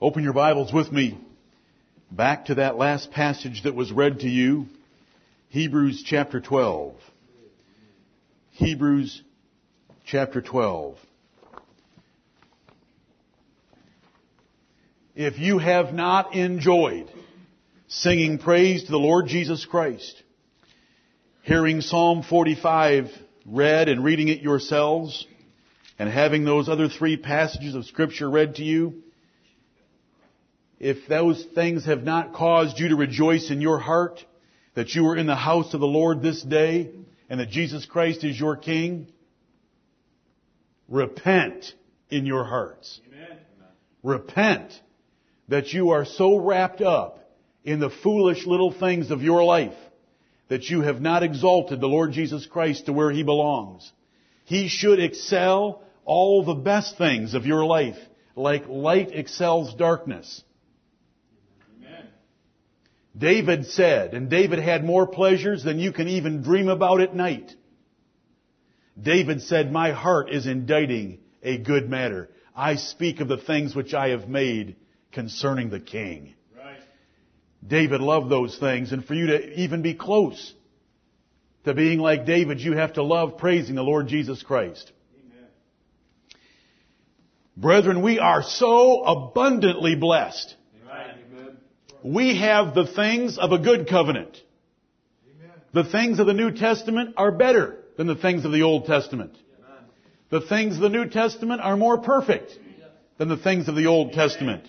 Open your Bibles with me back to that last passage that was read to you, Hebrews chapter 12. Hebrews chapter 12. If you have not enjoyed singing praise to the Lord Jesus Christ, hearing Psalm 45 read and reading it yourselves, and having those other three passages of scripture read to you, if those things have not caused you to rejoice in your heart that you are in the house of the Lord this day and that Jesus Christ is your King, repent in your hearts. Amen. Repent that you are so wrapped up in the foolish little things of your life that you have not exalted the Lord Jesus Christ to where He belongs. He should excel all the best things of your life like light excels darkness. David said, and David had more pleasures than you can even dream about at night. David said, my heart is inditing a good matter. I speak of the things which I have made concerning the king. Right. David loved those things, and for you to even be close to being like David, you have to love praising the Lord Jesus Christ. Amen. Brethren, we are so abundantly blessed we have the things of a good covenant. Amen. The things of the New Testament are better than the things of the Old Testament. Amen. The things of the New Testament are more perfect than the things of the Old Testament.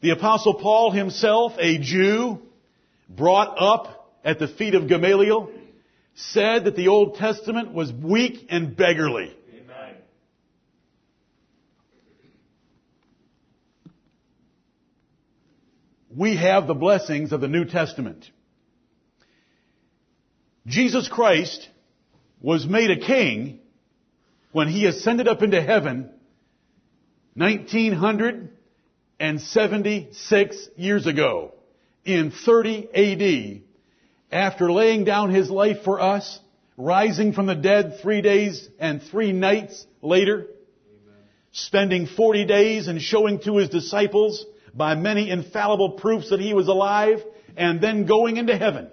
The apostle Paul himself, a Jew, brought up at the feet of Gamaliel, said that the Old Testament was weak and beggarly. We have the blessings of the New Testament. Jesus Christ was made a king when he ascended up into heaven 1976 years ago in 30 AD after laying down his life for us, rising from the dead three days and three nights later, Amen. spending 40 days and showing to his disciples by many infallible proofs that he was alive and then going into heaven.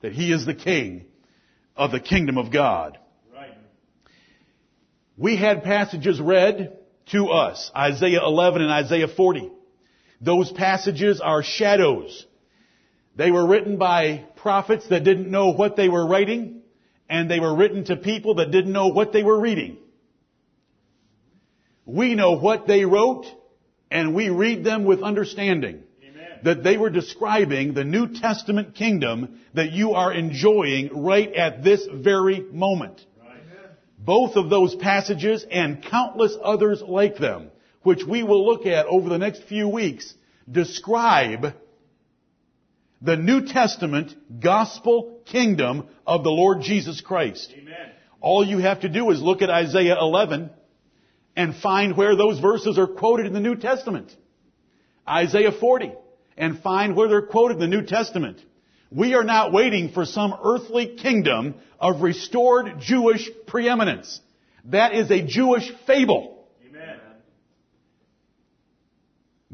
That he is the king of the kingdom of God. Right. We had passages read to us, Isaiah 11 and Isaiah 40. Those passages are shadows. They were written by prophets that didn't know what they were writing, and they were written to people that didn't know what they were reading. We know what they wrote, and we read them with understanding. Amen. That they were describing the New Testament kingdom that you are enjoying right at this very moment. Right. Both of those passages and countless others like them, which we will look at over the next few weeks, describe the New Testament gospel kingdom of the Lord Jesus Christ. Amen. All you have to do is look at Isaiah 11 and find where those verses are quoted in the New Testament. Isaiah 40 and find where they're quoted in the New Testament. We are not waiting for some earthly kingdom of restored Jewish preeminence. That is a Jewish fable. Amen.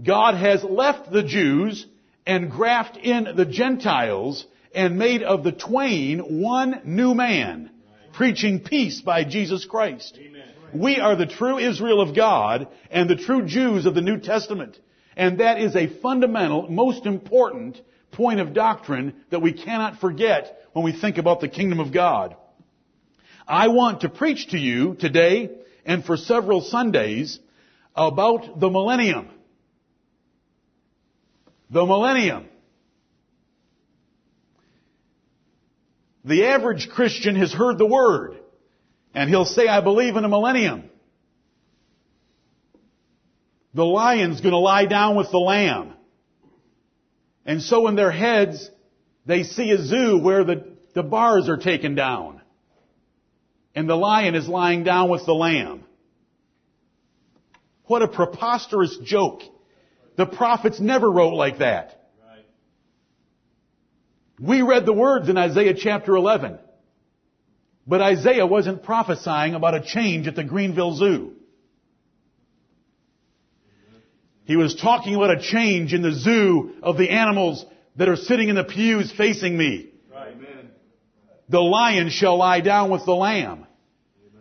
God has left the Jews and grafted in the Gentiles and made of the twain one new man, preaching peace by Jesus Christ. Amen. We are the true Israel of God and the true Jews of the New Testament. And that is a fundamental, most important point of doctrine that we cannot forget when we think about the kingdom of God. I want to preach to you today and for several Sundays about the millennium. The millennium. The average Christian has heard the word. And he'll say, I believe in a millennium. The lion's gonna lie down with the lamb. And so in their heads, they see a zoo where the, the bars are taken down. And the lion is lying down with the lamb. What a preposterous joke. The prophets never wrote like that. We read the words in Isaiah chapter 11. But Isaiah wasn't prophesying about a change at the Greenville Zoo. He was talking about a change in the zoo of the animals that are sitting in the pews facing me. The lion shall lie down with the lamb.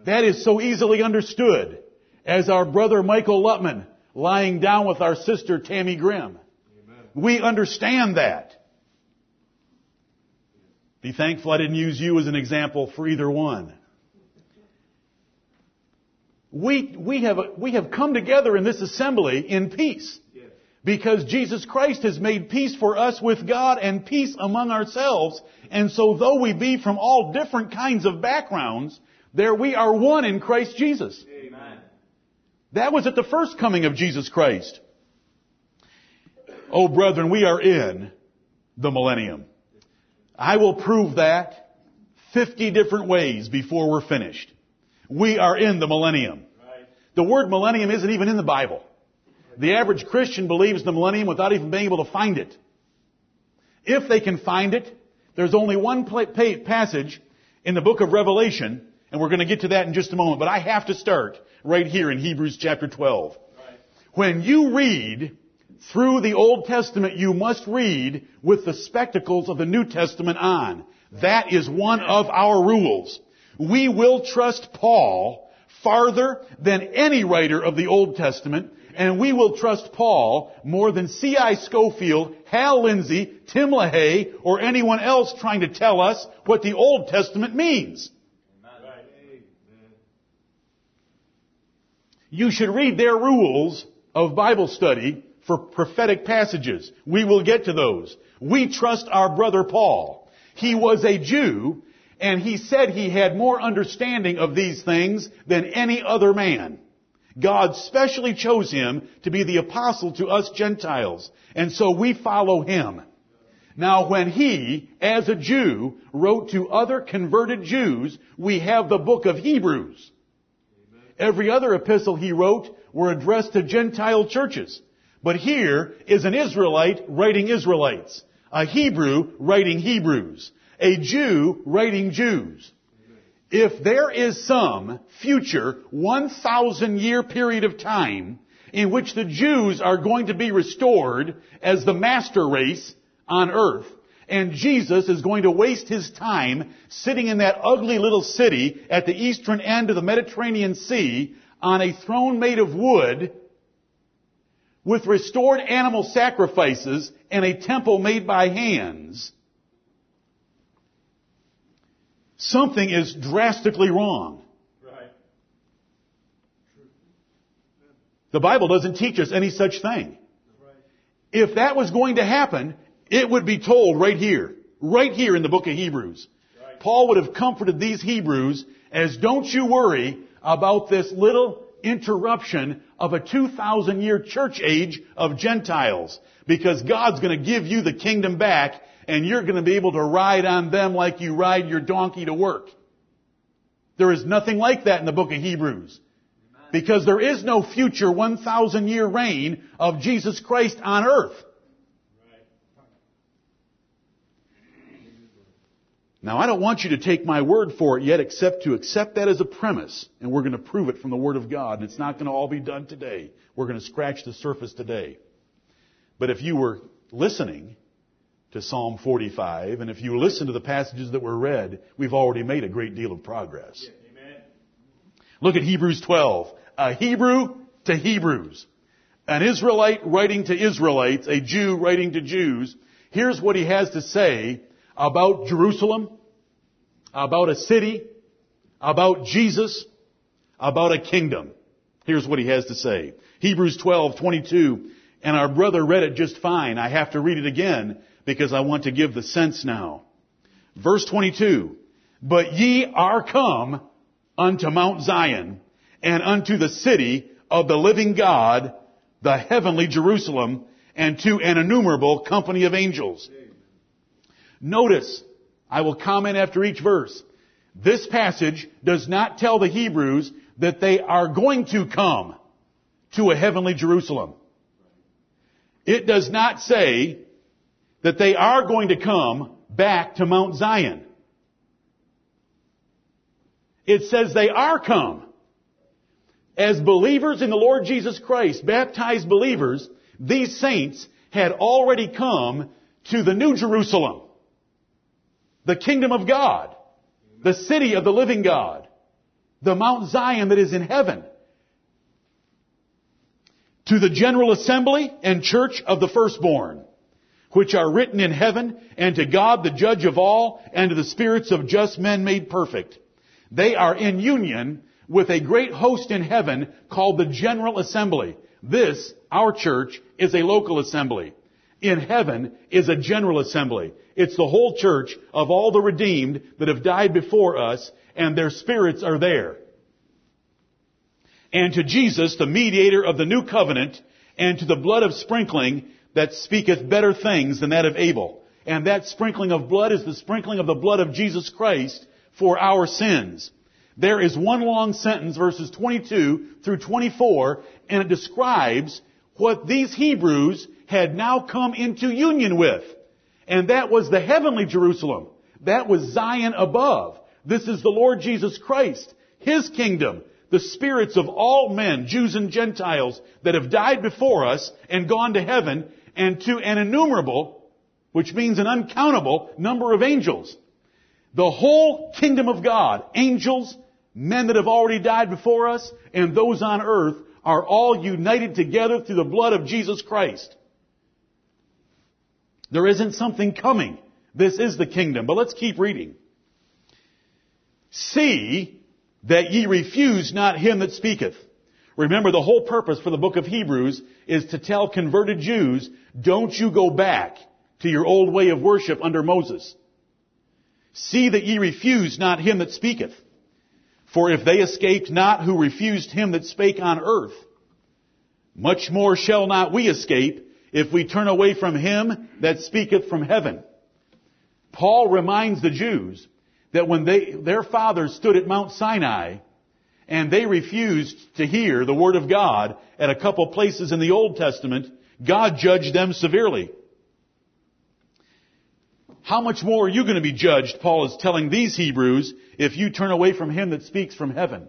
That is so easily understood as our brother Michael Lutman lying down with our sister Tammy Grimm. We understand that. Be thankful I didn't use you as an example for either one. We, we, have, we have come together in this assembly in peace. Because Jesus Christ has made peace for us with God and peace among ourselves. And so though we be from all different kinds of backgrounds, there we are one in Christ Jesus. Amen. That was at the first coming of Jesus Christ. Oh brethren, we are in the millennium. I will prove that 50 different ways before we're finished. We are in the millennium. The word millennium isn't even in the Bible. The average Christian believes the millennium without even being able to find it. If they can find it, there's only one passage in the book of Revelation, and we're going to get to that in just a moment, but I have to start right here in Hebrews chapter 12. When you read through the Old Testament, you must read with the spectacles of the New Testament on. That is one of our rules. We will trust Paul farther than any writer of the Old Testament and we will trust Paul more than C.I. Scofield, Hal Lindsey, Tim LaHaye, or anyone else trying to tell us what the Old Testament means. You should read their rules of Bible study for prophetic passages. We will get to those. We trust our brother Paul. He was a Jew, and he said he had more understanding of these things than any other man. God specially chose him to be the apostle to us Gentiles. And so we follow him. Now when he, as a Jew, wrote to other converted Jews, we have the book of Hebrews. Every other epistle he wrote were addressed to Gentile churches. But here is an Israelite writing Israelites. A Hebrew writing Hebrews. A Jew writing Jews if there is some future 1,000 year period of time in which the Jews are going to be restored as the master race on earth, and Jesus is going to waste his time sitting in that ugly little city at the eastern end of the Mediterranean Sea on a throne made of wood with restored animal sacrifices and a temple made by hands, something is drastically wrong. Right. The Bible doesn't teach us any such thing. If that was going to happen, it would be told right here. Right here in the book of Hebrews. Right. Paul would have comforted these Hebrews as don't you worry about this little interruption of a 2,000 year church age of Gentiles. Because God's gonna give you the kingdom back and you're to be able to ride on them like you ride your donkey to work. There is nothing like that in the book of Hebrews. Because there is no future 1,000 year reign of Jesus Christ on earth. Now I don't want you to take my word for it yet except to accept that as a premise and we're going to prove it from the Word of God and it's not going to all be done today. We're going to scratch the surface today. But if you were listening, to Psalm 45, and if you listen to the passages that were read, we've already made a great deal of progress. Yeah, Look at Hebrews 12. A Hebrew to Hebrews. An Israelite writing to Israelites, a Jew writing to Jews. Here's what he has to say about Jerusalem, about a city, about Jesus, about a kingdom. Here's what he has to say. Hebrews 12, 22. And our brother read it just fine. I have to read it again because I want to give the sense now. Verse 22, But ye are come unto Mount Zion and unto the city of the living God, the heavenly Jerusalem, and to an innumerable company of angels. Notice, I will comment after each verse. This passage does not tell the Hebrews that they are going to come to a heavenly Jerusalem. It does not say that they are going to come back to Mount Zion. It says they are come As believers in the Lord Jesus Christ, baptized believers, these saints had already come to the New Jerusalem, the kingdom of God, the city of the living God, the Mount Zion that is in heaven, to the general assembly and church of the firstborn, which are written in heaven, and to God the judge of all, and to the spirits of just men made perfect. They are in union with a great host in heaven called the General Assembly. This, our church, is a local assembly. In heaven is a general assembly. It's the whole church of all the redeemed that have died before us, and their spirits are there. And to Jesus, the mediator of the new covenant, and to the blood of sprinkling that speaketh better things than that of Abel. And that sprinkling of blood is the sprinkling of the blood of Jesus Christ for our sins. There is one long sentence, verses 22 through 24, and it describes what these Hebrews had now come into union with. And that was the heavenly Jerusalem. That was Zion above. This is the Lord Jesus Christ, His kingdom, the spirits of all men, Jews and Gentiles, that have died before us and gone to heaven, and to an innumerable, which means an uncountable, number of angels. The whole kingdom of God, angels, men that have already died before us, and those on earth are all united together through the blood of Jesus Christ. There isn't something coming. This is the kingdom. But let's keep reading. See that ye refuse not him that speaketh. Remember, the whole purpose for the book of Hebrews is to tell converted Jews, don't you go back to your old way of worship under Moses. See that ye refuse not him that speaketh. For if they escaped not who refused him that spake on earth, much more shall not we escape if we turn away from him that speaketh from heaven. Paul reminds the Jews that when they, their fathers stood at Mount Sinai and they refused to hear the word of God at a couple places in the Old Testament, God judged them severely. How much more are you going to be judged, Paul is telling these Hebrews, if you turn away from him that speaks from heaven?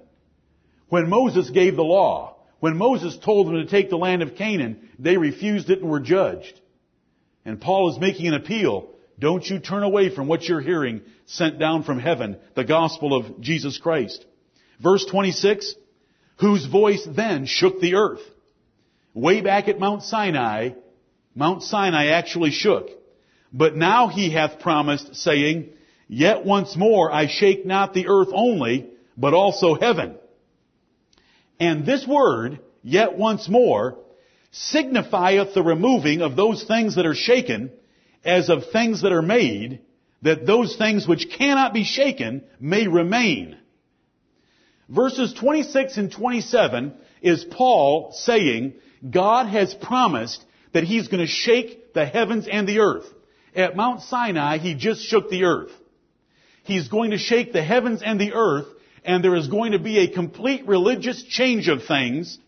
When Moses gave the law, when Moses told them to take the land of Canaan, they refused it and were judged. And Paul is making an appeal. Don't you turn away from what you're hearing sent down from heaven, the gospel of Jesus Christ. Verse 26, whose voice then shook the earth. Way back at Mount Sinai, Mount Sinai actually shook. But now he hath promised, saying, Yet once more I shake not the earth only, but also heaven. And this word, yet once more, signifieth the removing of those things that are shaken, as of things that are made, that those things which cannot be shaken may remain. Verses 26 and 27 is Paul saying, God has promised that He's going to shake the heavens and the earth. At Mount Sinai, he just shook the earth. He's going to shake the heavens and the earth, and there is going to be a complete religious change of things,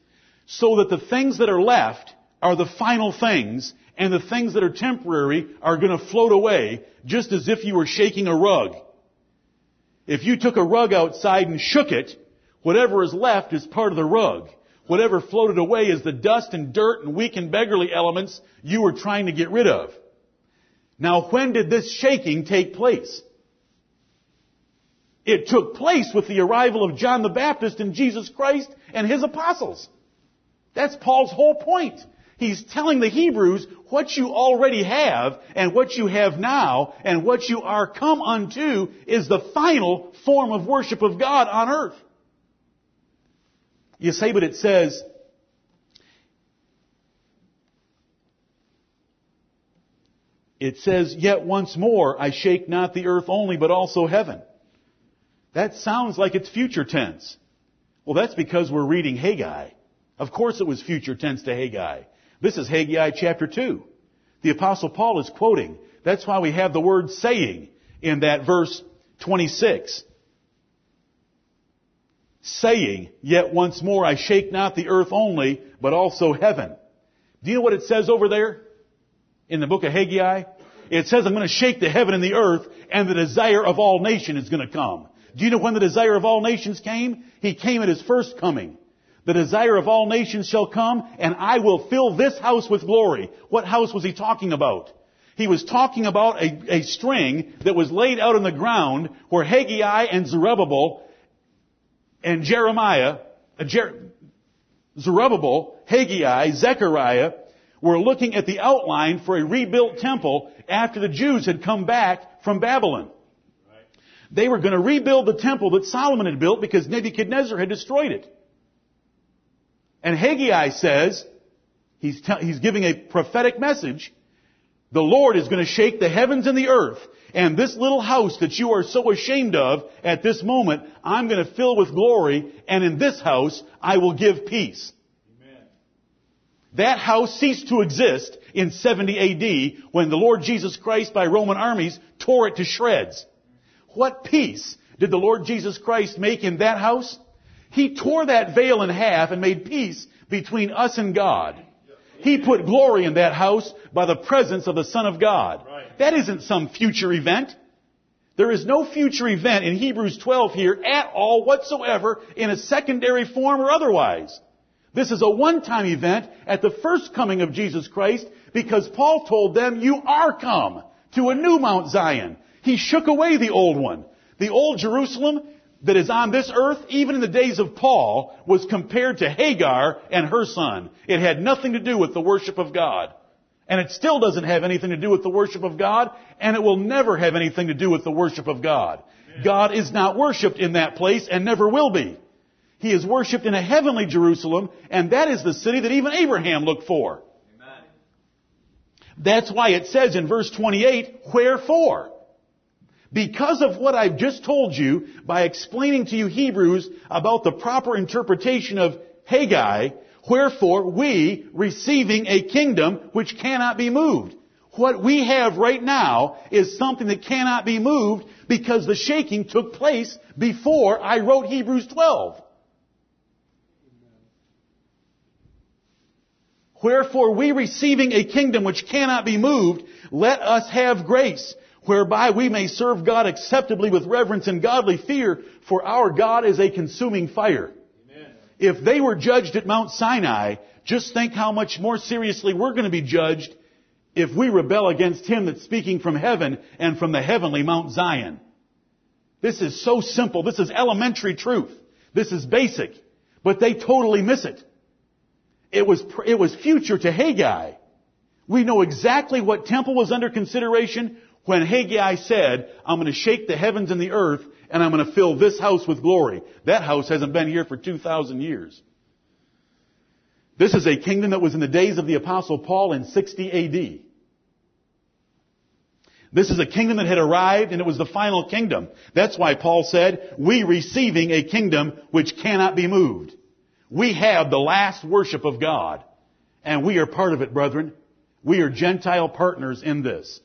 so that the things that are left are the final things, and the things that are temporary are going to float away, just as if you were shaking a rug. If you took a rug outside and shook it, whatever is left is part of the rug. Whatever floated away is the dust and dirt and weak and beggarly elements you were trying to get rid of. Now when did this shaking take place? It took place with the arrival of John the Baptist and Jesus Christ and his apostles. That's Paul's whole point. He's telling the Hebrews what you already have and what you have now and what you are come unto is the final form of worship of God on earth. You say, but it says, it says, Yet once more I shake not the earth only, but also heaven. That sounds like it's future tense. Well, that's because we're reading Haggai. Of course it was future tense to Haggai. This is Haggai chapter 2. The apostle Paul is quoting. That's why we have the word saying in that verse 26. Saying, yet once more I shake not the earth only, but also heaven. Do you know what it says over there? in the book of Haggai, it says, I'm going to shake the heaven and the earth, and the desire of all nations is going to come. Do you know when the desire of all nations came? He came at his first coming. The desire of all nations shall come, and I will fill this house with glory. What house was he talking about? He was talking about a, a string that was laid out on the ground where Haggai and Zerubbabel and Jeremiah, uh, Jer- Zerubbabel, Haggai, Zechariah were looking at the outline for a rebuilt temple after the Jews had come back from Babylon. They were going to rebuild the temple that Solomon had built because Nebuchadnezzar had destroyed it. And Haggai says, he's, te- he's giving a prophetic message, the Lord is going to shake the heavens and the earth, and this little house that you are so ashamed of at this moment, I'm going to fill with glory, and in this house I will give peace. Amen. That house ceased to exist in 70 AD when the Lord Jesus Christ by Roman armies tore it to shreds. What peace did the Lord Jesus Christ make in that house? He tore that veil in half and made peace between us and God. He put glory in that house by the presence of the Son of God. That isn't some future event. There is no future event in Hebrews 12 here at all whatsoever in a secondary form or otherwise. This is a one-time event at the first coming of Jesus Christ because Paul told them, you are come to a new Mount Zion, he shook away the old one. The old Jerusalem that is on this earth, even in the days of Paul, was compared to Hagar and her son. It had nothing to do with the worship of God. And it still doesn't have anything to do with the worship of God, and it will never have anything to do with the worship of God. God is not worshipped in that place and never will be. He is worshipped in a heavenly Jerusalem, and that is the city that even Abraham looked for. Amen. That's why it says in verse 28, wherefore? Because of what I've just told you by explaining to you Hebrews about the proper interpretation of Haggai, wherefore we, receiving a kingdom which cannot be moved. What we have right now is something that cannot be moved because the shaking took place before I wrote Hebrews 12. Wherefore we receiving a kingdom which cannot be moved, let us have grace whereby we may serve God acceptably with reverence and godly fear, for our God is a consuming fire. Amen. If they were judged at Mount Sinai, just think how much more seriously we're going to be judged if we rebel against Him that's speaking from heaven and from the heavenly Mount Zion. This is so simple. This is elementary truth. This is basic. But they totally miss it. It was, it was future to Haggai. We know exactly what temple was under consideration when Haggai said, I'm going to shake the heavens and the earth and I'm going to fill this house with glory. That house hasn't been here for 2,000 years. This is a kingdom that was in the days of the apostle Paul in 60 AD. This is a kingdom that had arrived and it was the final kingdom. That's why Paul said, we receiving a kingdom which cannot be moved. We have the last worship of God. And we are part of it, brethren. We are Gentile partners in this.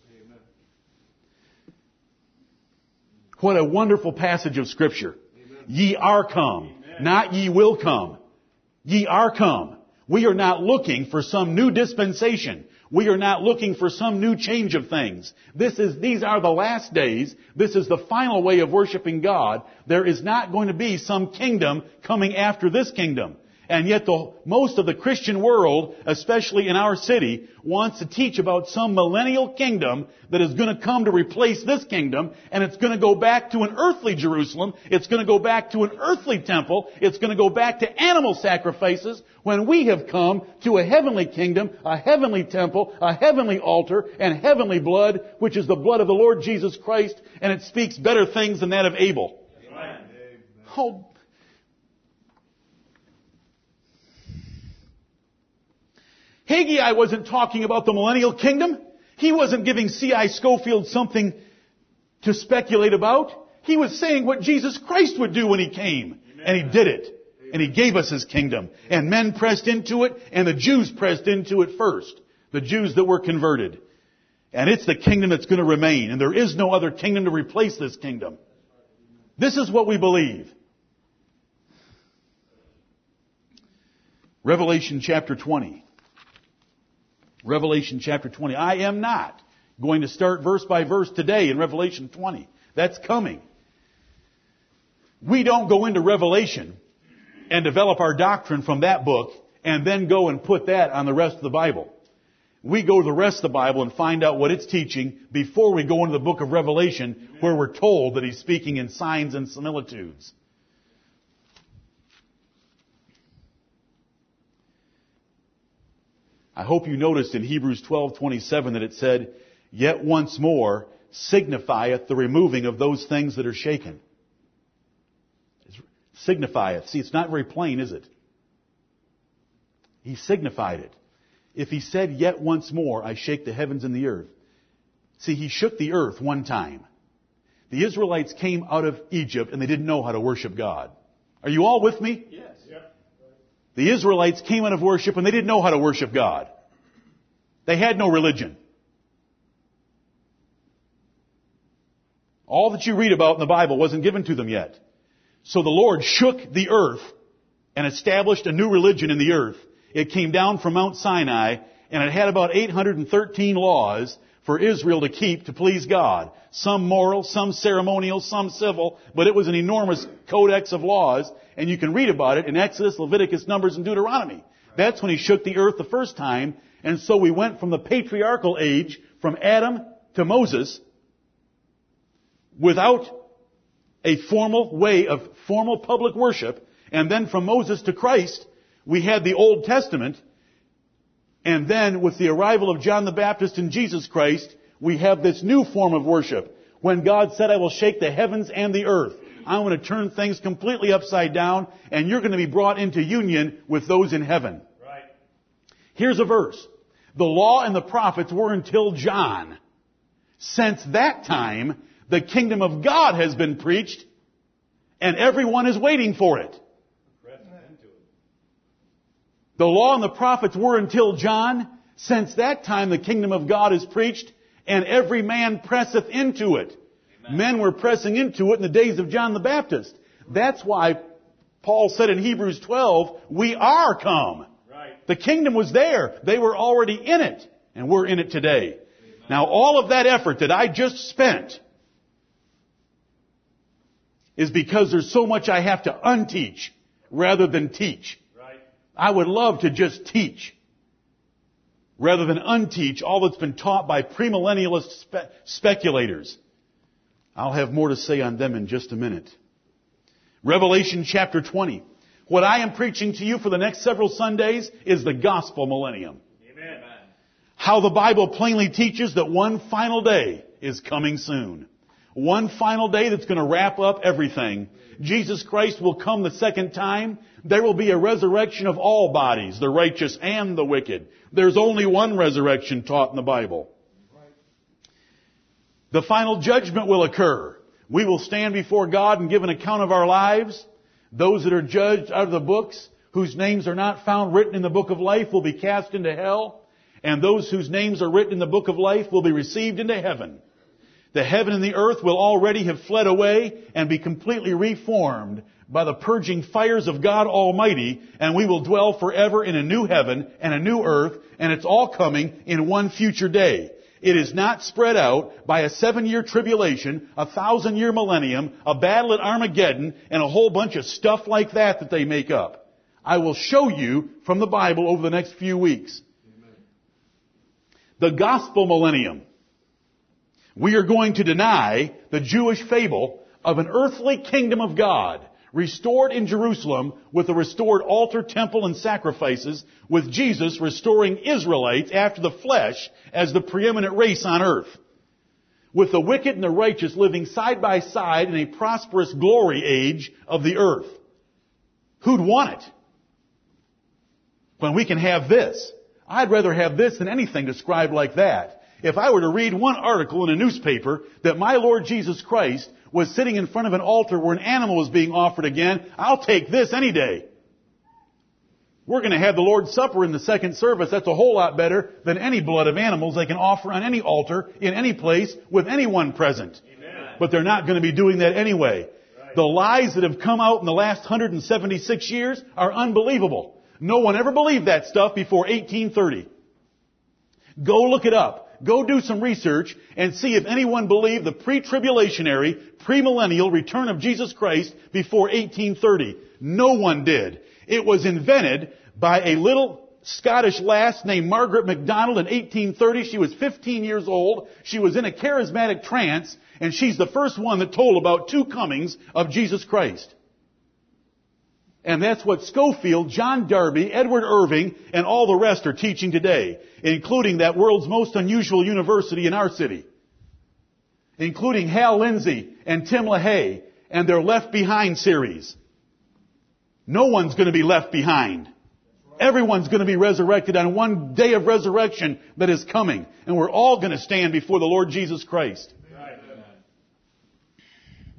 What a wonderful passage of scripture. Amen. Ye are come, Amen. not ye will come. Ye are come. We are not looking for some new dispensation. We are not looking for some new change of things. This is, these are the last days. This is the final way of worshiping God. There is not going to be some kingdom coming after this kingdom. And yet the, most of the Christian world, especially in our city, wants to teach about some millennial kingdom that is going to come to replace this kingdom, and it's going to go back to an earthly Jerusalem, it's going to go back to an earthly temple, it's going to go back to animal sacrifices, when we have come to a heavenly kingdom, a heavenly temple, a heavenly altar, and heavenly blood, which is the blood of the Lord Jesus Christ, and it speaks better things than that of Abel. Amen. Oh, Haggai wasn't talking about the millennial kingdom. He wasn't giving C.I. Scofield something to speculate about. He was saying what Jesus Christ would do when He came. Amen. And He did it. And He gave us His kingdom. And men pressed into it, and the Jews pressed into it first. The Jews that were converted. And it's the kingdom that's going to remain. And there is no other kingdom to replace this kingdom. This is what we believe. Revelation chapter 20. Revelation chapter 20. I am not going to start verse by verse today in Revelation 20. That's coming. We don't go into Revelation and develop our doctrine from that book and then go and put that on the rest of the Bible. We go to the rest of the Bible and find out what it's teaching before we go into the book of Revelation where we're told that he's speaking in signs and similitudes. I hope you noticed in Hebrews 12:27 that it said, "Yet once more signifieth the removing of those things that are shaken." Signifieth. See, it's not very plain, is it? He signified it. If he said, yet once more I shake the heavens and the earth. See, he shook the earth one time. The Israelites came out of Egypt and they didn't know how to worship God. Are you all with me? Yes. The Israelites came out of worship and they didn't know how to worship God. They had no religion. All that you read about in the Bible wasn't given to them yet. So the Lord shook the earth and established a new religion in the earth. It came down from Mount Sinai and it had about 813 laws for Israel to keep to please God. Some moral, some ceremonial, some civil, but it was an enormous codex of laws and you can read about it in Exodus, Leviticus, Numbers, and Deuteronomy. That's when he shook the earth the first time and so we went from the patriarchal age, from Adam to Moses, without a formal way of formal public worship, and then from Moses to Christ, we had the Old Testament, and then with the arrival of John the Baptist and Jesus Christ, we have this new form of worship. When God said, I will shake the heavens and the earth. I'm going to turn things completely upside down, and you're going to be brought into union with those in heaven. Right. Here's a verse. The law and the prophets were until John. Since that time, the kingdom of God has been preached, and everyone is waiting for it. The law and the prophets were until John. Since that time, the kingdom of God is preached, and every man presseth into it. Men were pressing into it in the days of John the Baptist. That's why Paul said in Hebrews 12, we are come. Right. The kingdom was there. They were already in it, and we're in it today. Amen. Now all of that effort that I just spent is because there's so much I have to unteach rather than teach. Right. I would love to just teach rather than unteach all that's been taught by premillennialist spe- speculators. I'll have more to say on them in just a minute. Revelation chapter 20. What I am preaching to you for the next several Sundays is the gospel millennium. Amen. How the Bible plainly teaches that one final day is coming soon. One final day that's going to wrap up everything. Jesus Christ will come the second time. There will be a resurrection of all bodies, the righteous and the wicked. There's only one resurrection taught in the Bible. The final judgment will occur. We will stand before God and give an account of our lives. Those that are judged out of the books, whose names are not found written in the book of life, will be cast into hell. And those whose names are written in the book of life will be received into heaven. The heaven and the earth will already have fled away and be completely reformed by the purging fires of God Almighty, and we will dwell forever in a new heaven and a new earth, and it's all coming in one future day. It is not spread out by a seven year tribulation, a thousand year millennium, a battle at Armageddon, and a whole bunch of stuff like that that they make up. I will show you from the Bible over the next few weeks. Amen. The gospel millennium we are going to deny the Jewish fable of an earthly kingdom of God restored in Jerusalem with a restored altar, temple, and sacrifices, with Jesus restoring Israelites after the flesh as the preeminent race on earth. With the wicked and the righteous living side by side in a prosperous glory age of the earth. Who'd want it? When we can have this. I'd rather have this than anything described like that if I were to read one article in a newspaper that my Lord Jesus Christ was sitting in front of an altar where an animal was being offered again, I'll take this any day. We're going to have the Lord's Supper in the second service. That's a whole lot better than any blood of animals they can offer on any altar, in any place, with anyone present. Amen. But they're not going to be doing that anyway. Right. The lies that have come out in the last 176 years are unbelievable. No one ever believed that stuff before 1830. Go look it up. Go do some research and see if anyone believed the pre-tribulationary, premillennial return of Jesus Christ before 1830. No one did. It was invented by a little Scottish lass named Margaret MacDonald in 1830. She was 15 years old. She was in a charismatic trance, and she's the first one that told about two comings of Jesus Christ. And that's what Scofield, John Darby, Edward Irving, and all the rest are teaching today, including that world's most unusual university in our city. Including Hal Lindsey and Tim LaHaye and their Left Behind series. No one's going to be left behind. Everyone's going to be resurrected on one day of resurrection that is coming. And we're all going to stand before the Lord Jesus Christ.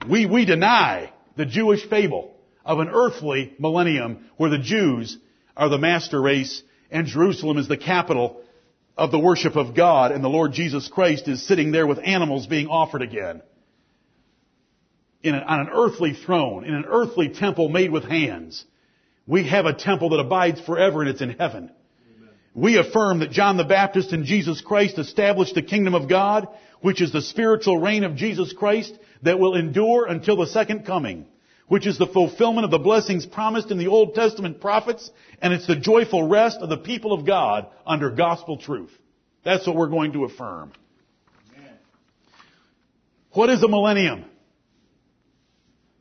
We, we deny the Jewish fable of an earthly millennium where the Jews are the master race and Jerusalem is the capital of the worship of God and the Lord Jesus Christ is sitting there with animals being offered again. In an, on an earthly throne, in an earthly temple made with hands. We have a temple that abides forever and it's in heaven. Amen. We affirm that John the Baptist and Jesus Christ established the kingdom of God, which is the spiritual reign of Jesus Christ that will endure until the second coming which is the fulfillment of the blessings promised in the Old Testament prophets, and it's the joyful rest of the people of God under gospel truth. That's what we're going to affirm. Amen. What is a millennium?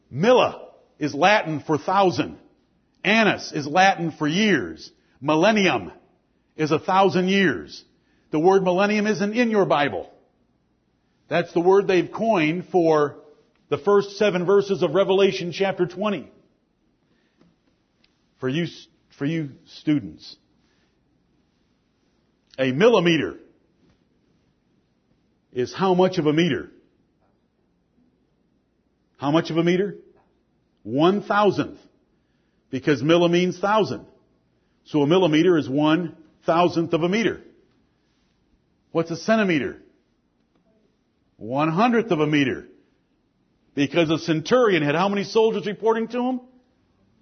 Milla is Latin for thousand. Annus is Latin for years. Millennium is a thousand years. The word millennium isn't in your Bible. That's the word they've coined for the first seven verses of Revelation chapter 20. For you, for you students. A millimeter is how much of a meter? How much of a meter? One thousandth. Because milli means thousand. So a millimeter is one thousandth of a meter. What's a centimeter? One hundredth of a meter. Because a centurion had how many soldiers reporting to him?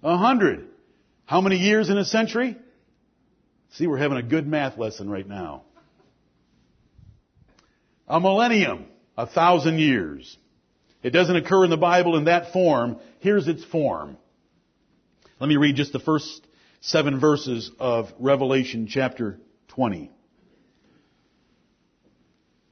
A hundred. How many years in a century? See, we're having a good math lesson right now. A millennium, a thousand years. It doesn't occur in the Bible in that form. Here's its form. Let me read just the first seven verses of Revelation chapter 20.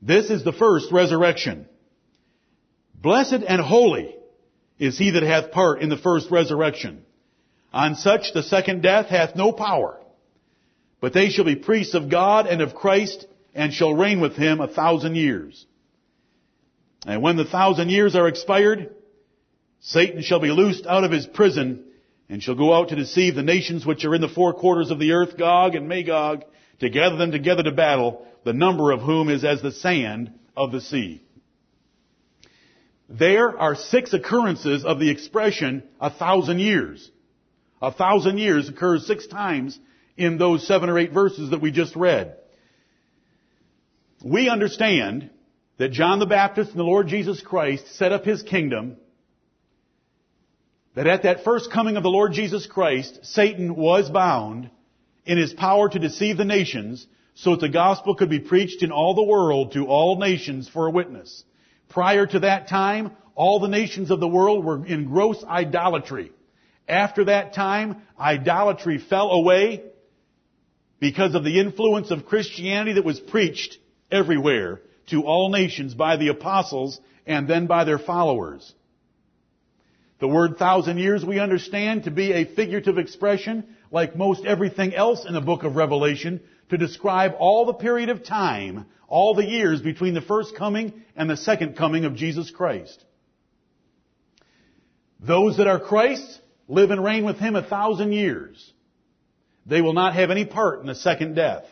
This is the first resurrection. Blessed and holy is he that hath part in the first resurrection. On such the second death hath no power. But they shall be priests of God and of Christ and shall reign with him a thousand years. And when the thousand years are expired, Satan shall be loosed out of his prison and shall go out to deceive the nations which are in the four quarters of the earth, Gog and Magog, to gather them together to battle, the number of whom is as the sand of the sea. There are six occurrences of the expression a thousand years. A thousand years occurs six times in those seven or eight verses that we just read. We understand that John the Baptist and the Lord Jesus Christ set up his kingdom, that at that first coming of the Lord Jesus Christ, Satan was bound in his power to deceive the nations so that the gospel could be preached in all the world to all nations for a witness. Prior to that time, all the nations of the world were in gross idolatry. After that time, idolatry fell away because of the influence of Christianity that was preached everywhere to all nations by the apostles and then by their followers. The word thousand years we understand to be a figurative expression, like most everything else in the book of Revelation, to describe all the period of time, all the years between the first coming and the second coming of Jesus Christ. Those that are Christ live and reign with Him a thousand years. They will not have any part in the second death.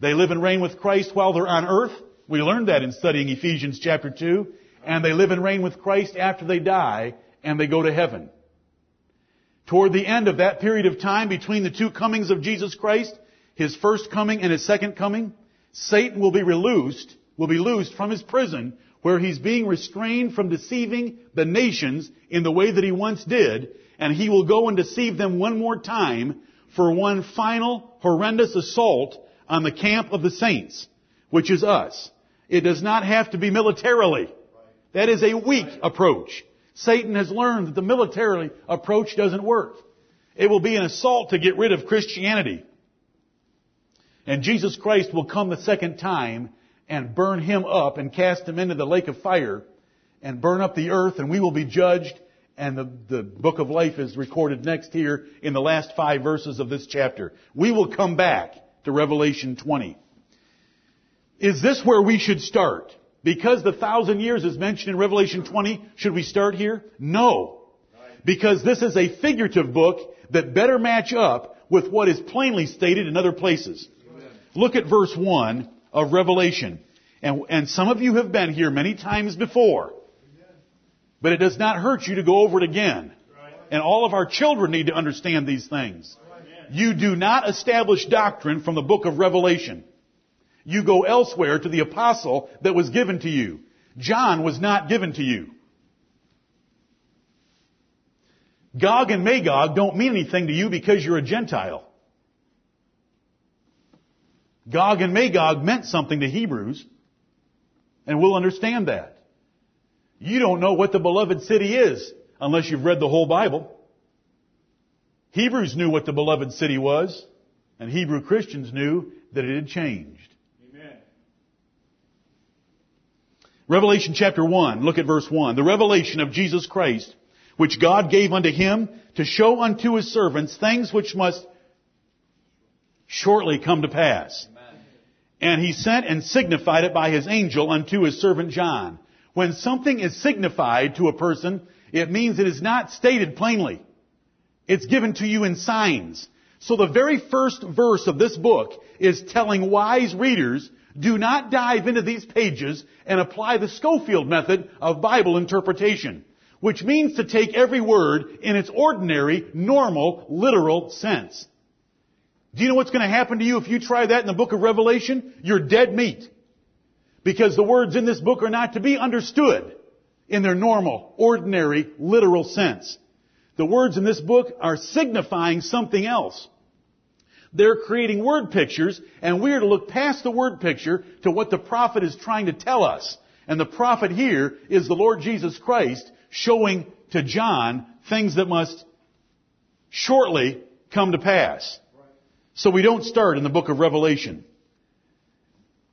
They live and reign with Christ while they're on earth. We learned that in studying Ephesians chapter 2. And they live and reign with Christ after they die and they go to heaven. Toward the end of that period of time between the two comings of Jesus Christ, His first coming and His second coming, Satan will be released, will be loosed from his prison where he's being restrained from deceiving the nations in the way that he once did, and he will go and deceive them one more time for one final horrendous assault on the camp of the saints, which is us. It does not have to be militarily. That is a weak approach. Satan has learned that the military approach doesn't work. It will be an assault to get rid of Christianity. And Jesus Christ will come the second time and burn him up and cast him into the lake of fire and burn up the earth and we will be judged. And the, the book of life is recorded next here in the last five verses of this chapter. We will come back to Revelation 20. Is this where we should start? Because the thousand years is mentioned in Revelation 20, should we start here? No. Because this is a figurative book that better match up with what is plainly stated in other places. Look at verse 1 of Revelation. And, and some of you have been here many times before. But it does not hurt you to go over it again. And all of our children need to understand these things. You do not establish doctrine from the book of Revelation. You go elsewhere to the apostle that was given to you. John was not given to you. Gog and Magog don't mean anything to you because you're a Gentile. Gog and Magog meant something to Hebrews, and we'll understand that. You don't know what the beloved city is unless you've read the whole Bible. Hebrews knew what the beloved city was, and Hebrew Christians knew that it had changed. Amen. Revelation chapter 1, look at verse 1. The revelation of Jesus Christ, which God gave unto him to show unto his servants things which must shortly come to pass. And he sent and signified it by his angel unto his servant John. When something is signified to a person, it means it is not stated plainly. It's given to you in signs. So the very first verse of this book is telling wise readers, do not dive into these pages and apply the Scofield method of Bible interpretation, which means to take every word in its ordinary, normal, literal sense. Do you know what's going to happen to you if you try that in the book of Revelation? You're dead meat. Because the words in this book are not to be understood in their normal, ordinary, literal sense. The words in this book are signifying something else. They're creating word pictures, and we are to look past the word picture to what the prophet is trying to tell us. And the prophet here is the Lord Jesus Christ showing to John things that must shortly come to pass. So we don't start in the book of Revelation.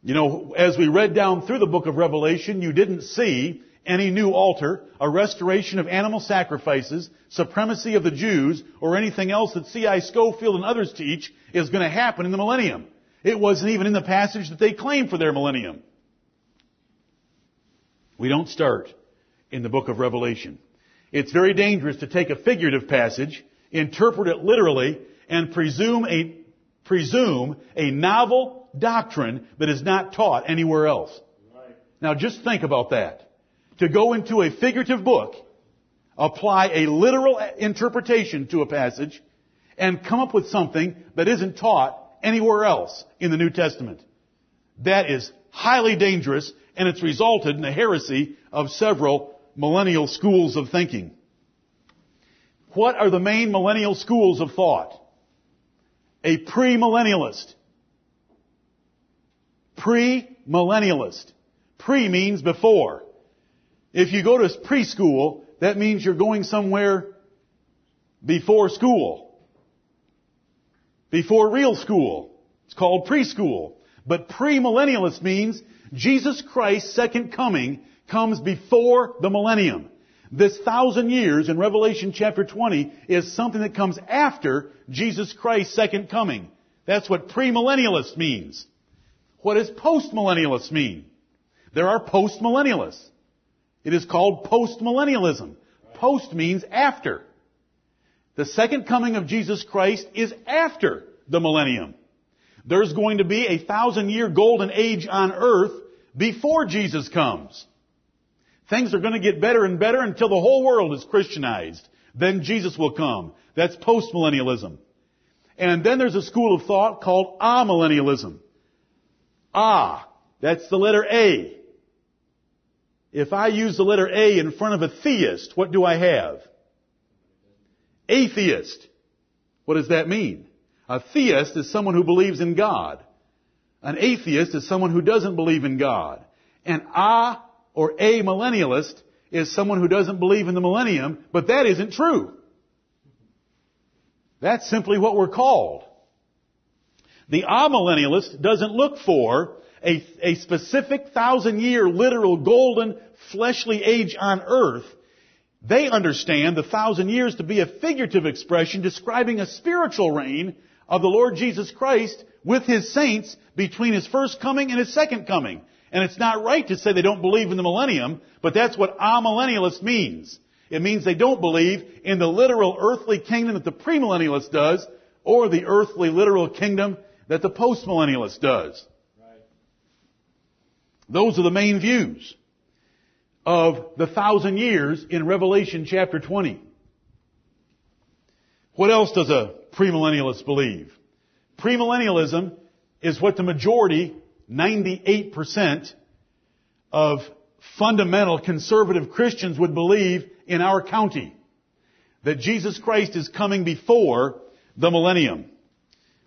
You know, as we read down through the book of Revelation, you didn't see any new altar, a restoration of animal sacrifices, supremacy of the Jews, or anything else that C.I. Scofield and others teach is going to happen in the millennium. It wasn't even in the passage that they claim for their millennium. We don't start in the book of Revelation. It's very dangerous to take a figurative passage, interpret it literally, and presume a presume a novel doctrine that is not taught anywhere else. Right. Now just think about that. To go into a figurative book, apply a literal interpretation to a passage, and come up with something that isn't taught anywhere else in the New Testament. That is highly dangerous, and it's resulted in the heresy of several millennial schools of thinking. What are the main millennial schools of thought? a premillennialist. Premillennialist. Pre means before. If you go to preschool, that means you're going somewhere before school. Before real school. It's called preschool. But premillennialist means Jesus Christ's second coming comes before the millennium. This thousand years in Revelation chapter 20 is something that comes after Jesus Christ's second coming. That's what premillennialist means. What does postmillennialist mean? There are postmillennialists. It is called postmillennialism. Post means after. The second coming of Jesus Christ is after the millennium. There's going to be a thousand year golden age on earth before Jesus comes. Things are going to get better and better until the whole world is Christianized. Then Jesus will come. That's postmillennialism. And then there's a school of thought called amillennialism. Ah, that's the letter A. If I use the letter A in front of a theist, what do I have? Atheist. What does that mean? A theist is someone who believes in God. An atheist is someone who doesn't believe in God. An a or a millennialist is someone who doesn't believe in the millennium, but that isn't true. That's simply what we're called. The amillennialist doesn't look for a, a specific thousand year literal golden fleshly age on earth. They understand the thousand years to be a figurative expression describing a spiritual reign of the Lord Jesus Christ with His saints between His first coming and His second coming. And it's not right to say they don't believe in the millennium, but that's what amillennialist means. It means they don't believe in the literal earthly kingdom that the premillennialist does, or the earthly literal kingdom that the postmillennialist does. Those are the main views of the thousand years in Revelation chapter 20. What else does a premillennialist believe? Premillennialism is what the majority, 98% of fundamental conservative Christians would believe in our county. That Jesus Christ is coming before the millennium.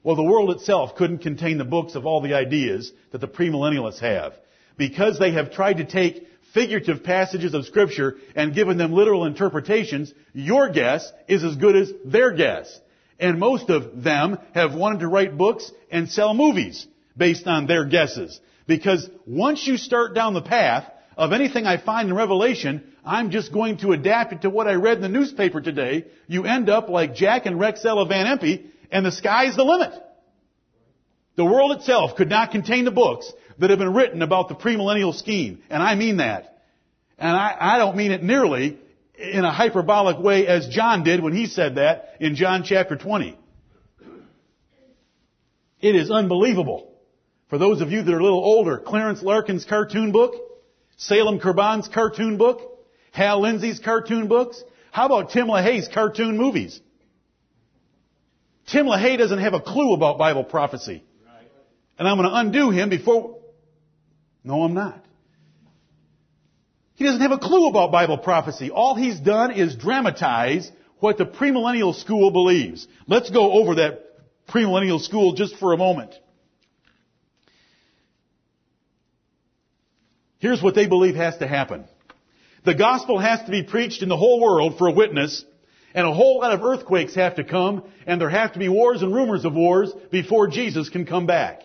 Well, the world itself couldn't contain the books of all the ideas that the premillennialists have. Because they have tried to take figurative passages of scripture and given them literal interpretations, your guess is as good as their guess. And most of them have wanted to write books and sell movies based on their guesses. Because once you start down the path of anything I find in Revelation, I'm just going to adapt it to what I read in the newspaper today. You end up like Jack and Rexella Van Impe, and the sky's the limit. The world itself could not contain the books that have been written about the premillennial scheme, and I mean that. And I, I don't mean it nearly in a hyperbolic way as John did when he said that in John chapter 20. It is unbelievable. For those of you that are a little older, Clarence Larkin's cartoon book, Salem Kirban's cartoon book, Hal Lindsey's cartoon books. How about Tim LaHaye's cartoon movies? Tim LaHaye doesn't have a clue about Bible prophecy. And I'm going to undo him before. No, I'm not. He doesn't have a clue about Bible prophecy. All he's done is dramatize what the premillennial school believes. Let's go over that premillennial school just for a moment. Here's what they believe has to happen. The gospel has to be preached in the whole world for a witness, and a whole lot of earthquakes have to come, and there have to be wars and rumors of wars before Jesus can come back.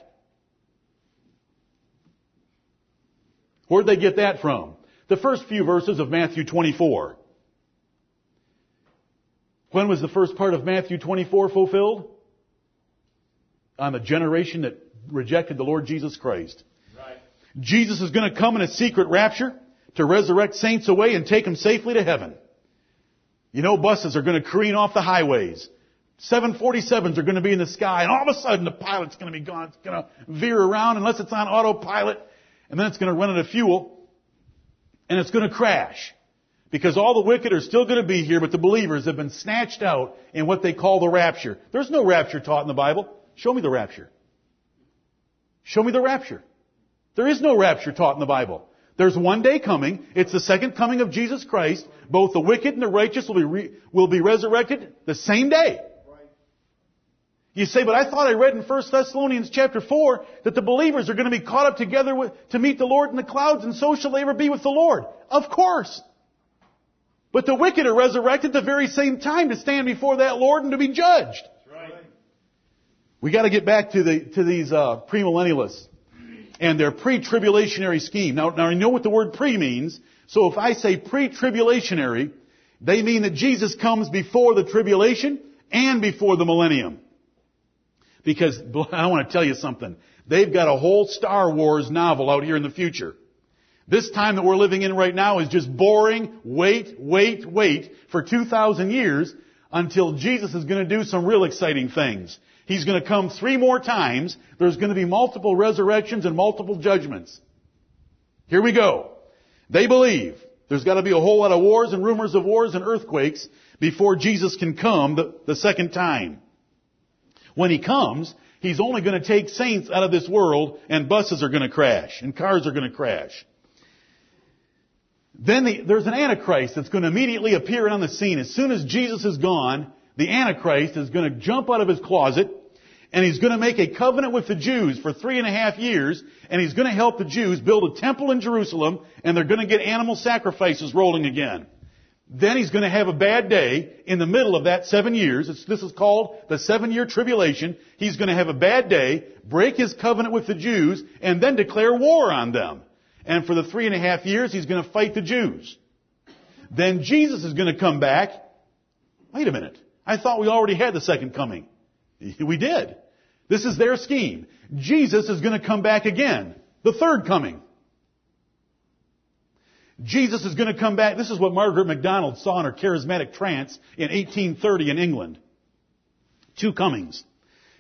Where'd they get that from? The first few verses of Matthew 24. When was the first part of Matthew 24 fulfilled? On the generation that rejected the Lord Jesus Christ. Jesus is going to come in a secret rapture to resurrect saints away and take them safely to heaven. You know, buses are going to careen off the highways. 747s are going to be in the sky, and all of a sudden the pilot's going to be gone. It's going to veer around unless it's on autopilot, and then it's going to run out of fuel, and it's going to crash. Because all the wicked are still going to be here, but the believers have been snatched out in what they call the rapture. There's no rapture taught in the Bible. Show me the rapture. Show me the rapture. There is no rapture taught in the Bible. There's one day coming. It's the second coming of Jesus Christ. Both the wicked and the righteous will be, re- will be resurrected the same day. You say, but I thought I read in 1 Thessalonians chapter 4 that the believers are going to be caught up together with, to meet the Lord in the clouds and so shall they ever be with the Lord. Of course. But the wicked are resurrected at the very same time to stand before that Lord and to be judged. Right. We got to get back to the to these uh, premillennialists and their pre-tribulationary scheme. Now, now I know what the word pre means, So if I say pre-tribulationary, they mean that Jesus comes before the tribulation and before the millennium. Because I want to tell you something. They've got a whole Star Wars novel out here in the future. This time that we're living in right now is just boring. Wait, wait, wait for 2,000 years until Jesus is going to do some real exciting things. He's going to come three more times. There's going to be multiple resurrections and multiple judgments. Here we go. They believe there's got to be a whole lot of wars and rumors of wars and earthquakes before Jesus can come the, the second time. When he comes, he's only going to take saints out of this world and buses are going to crash and cars are going to crash. Then the, there's an Antichrist that's going to immediately appear on the scene. As soon as Jesus is gone, the Antichrist is going to jump out of his closet and he's going to make a covenant with the Jews for three and a half years and he's going to help the Jews build a temple in Jerusalem and they're going to get animal sacrifices rolling again. Then he's going to have a bad day in the middle of that seven years. It's, this is called the seven year tribulation. He's going to have a bad day, break his covenant with the Jews, and then declare war on them. And for the three and a half years, he's going to fight the Jews. Then Jesus is going to come back. Wait a minute. I thought we already had the second coming. We did. This is their scheme. Jesus is going to come back again. The third coming. Jesus is going to come back. This is what Margaret MacDonald saw in her charismatic trance in 1830 in England. Two comings.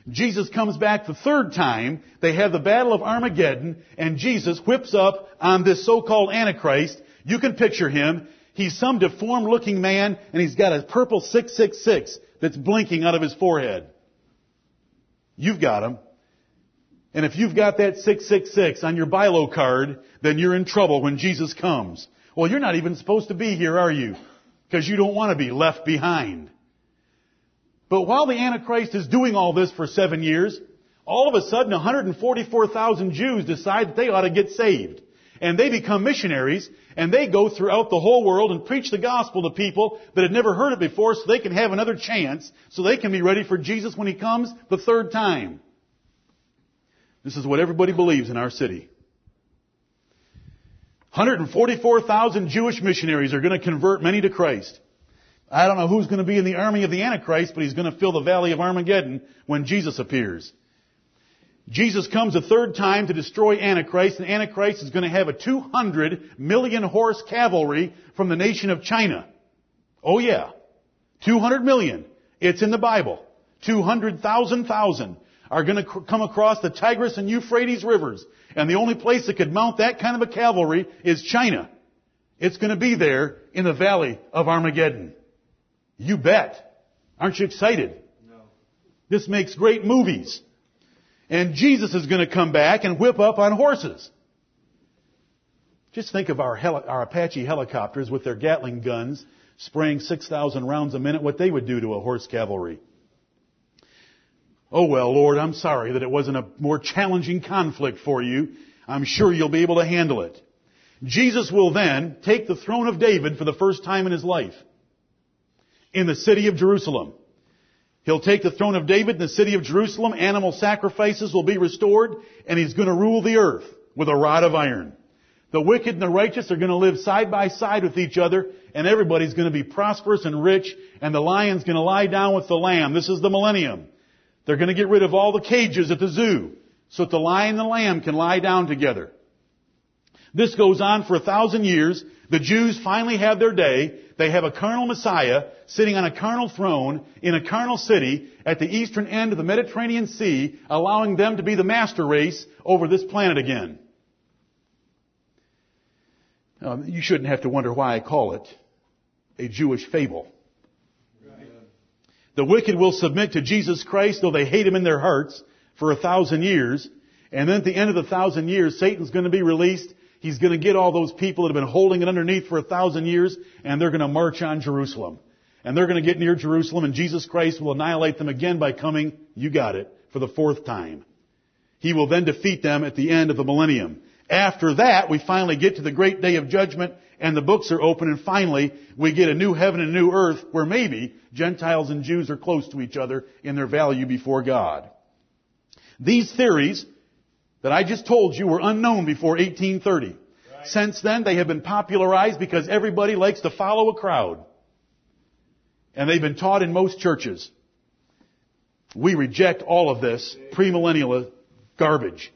Jesus comes back the third time. They have the Battle of Armageddon, and Jesus whips up on this so-called Antichrist. You can picture him. He's some deformed looking man, and he's got a purple 666 that's blinking out of his forehead. You've got him. And if you've got that 666 on your BILO card, then you're in trouble when Jesus comes. Well, you're not even supposed to be here, are you? Because you don't want to be left behind. But while the Antichrist is doing all this for seven years, all of a sudden 144,000 Jews decide that they ought to get saved. And they become missionaries, and they go throughout the whole world and preach the gospel to people that had never heard it before so they can have another chance, so they can be ready for Jesus when He comes the third time. This is what everybody believes in our city. 144,000 Jewish missionaries are going to convert many to Christ. I don't know who's going to be in the army of the Antichrist, but he's going to fill the valley of Armageddon when Jesus appears. Jesus comes a third time to destroy Antichrist, and Antichrist is going to have a 200 million horse cavalry from the nation of China. Oh yeah. 200 million. It's in the Bible. 200,000 thousand are going to come across the Tigris and Euphrates rivers. And the only place that could mount that kind of a cavalry is China. It's going to be there in the valley of Armageddon. You bet. Aren't you excited? No. This makes great movies. And Jesus is going to come back and whip up on horses. Just think of our, heli- our Apache helicopters with their Gatling guns spraying 6,000 rounds a minute, what they would do to a horse cavalry. Oh well, Lord, I'm sorry that it wasn't a more challenging conflict for you. I'm sure you'll be able to handle it. Jesus will then take the throne of David for the first time in his life in the city of Jerusalem. He'll take the throne of David in the city of Jerusalem. Animal sacrifices will be restored and he's going to rule the earth with a rod of iron. The wicked and the righteous are going to live side by side with each other and everybody's going to be prosperous and rich and the lion's going to lie down with the lamb. This is the millennium. They're going to get rid of all the cages at the zoo so that the lion and the lamb can lie down together. This goes on for a thousand years. The Jews finally have their day. They have a carnal Messiah sitting on a carnal throne in a carnal city at the eastern end of the Mediterranean Sea, allowing them to be the master race over this planet again. Um, you shouldn't have to wonder why I call it a Jewish fable. The wicked will submit to Jesus Christ, though they hate him in their hearts, for a thousand years. And then at the end of the thousand years, Satan's going to be released He's going to get all those people that have been holding it underneath for a thousand years, and they're going to march on Jerusalem. And they're going to get near Jerusalem, and Jesus Christ will annihilate them again by coming, you got it, for the fourth time. He will then defeat them at the end of the millennium. After that, we finally get to the great day of judgment, and the books are open, and finally, we get a new heaven and a new earth where maybe Gentiles and Jews are close to each other in their value before God. These theories that I just told you were unknown before 1830. Right. Since then, they have been popularized because everybody likes to follow a crowd. And they've been taught in most churches. We reject all of this premillennial garbage.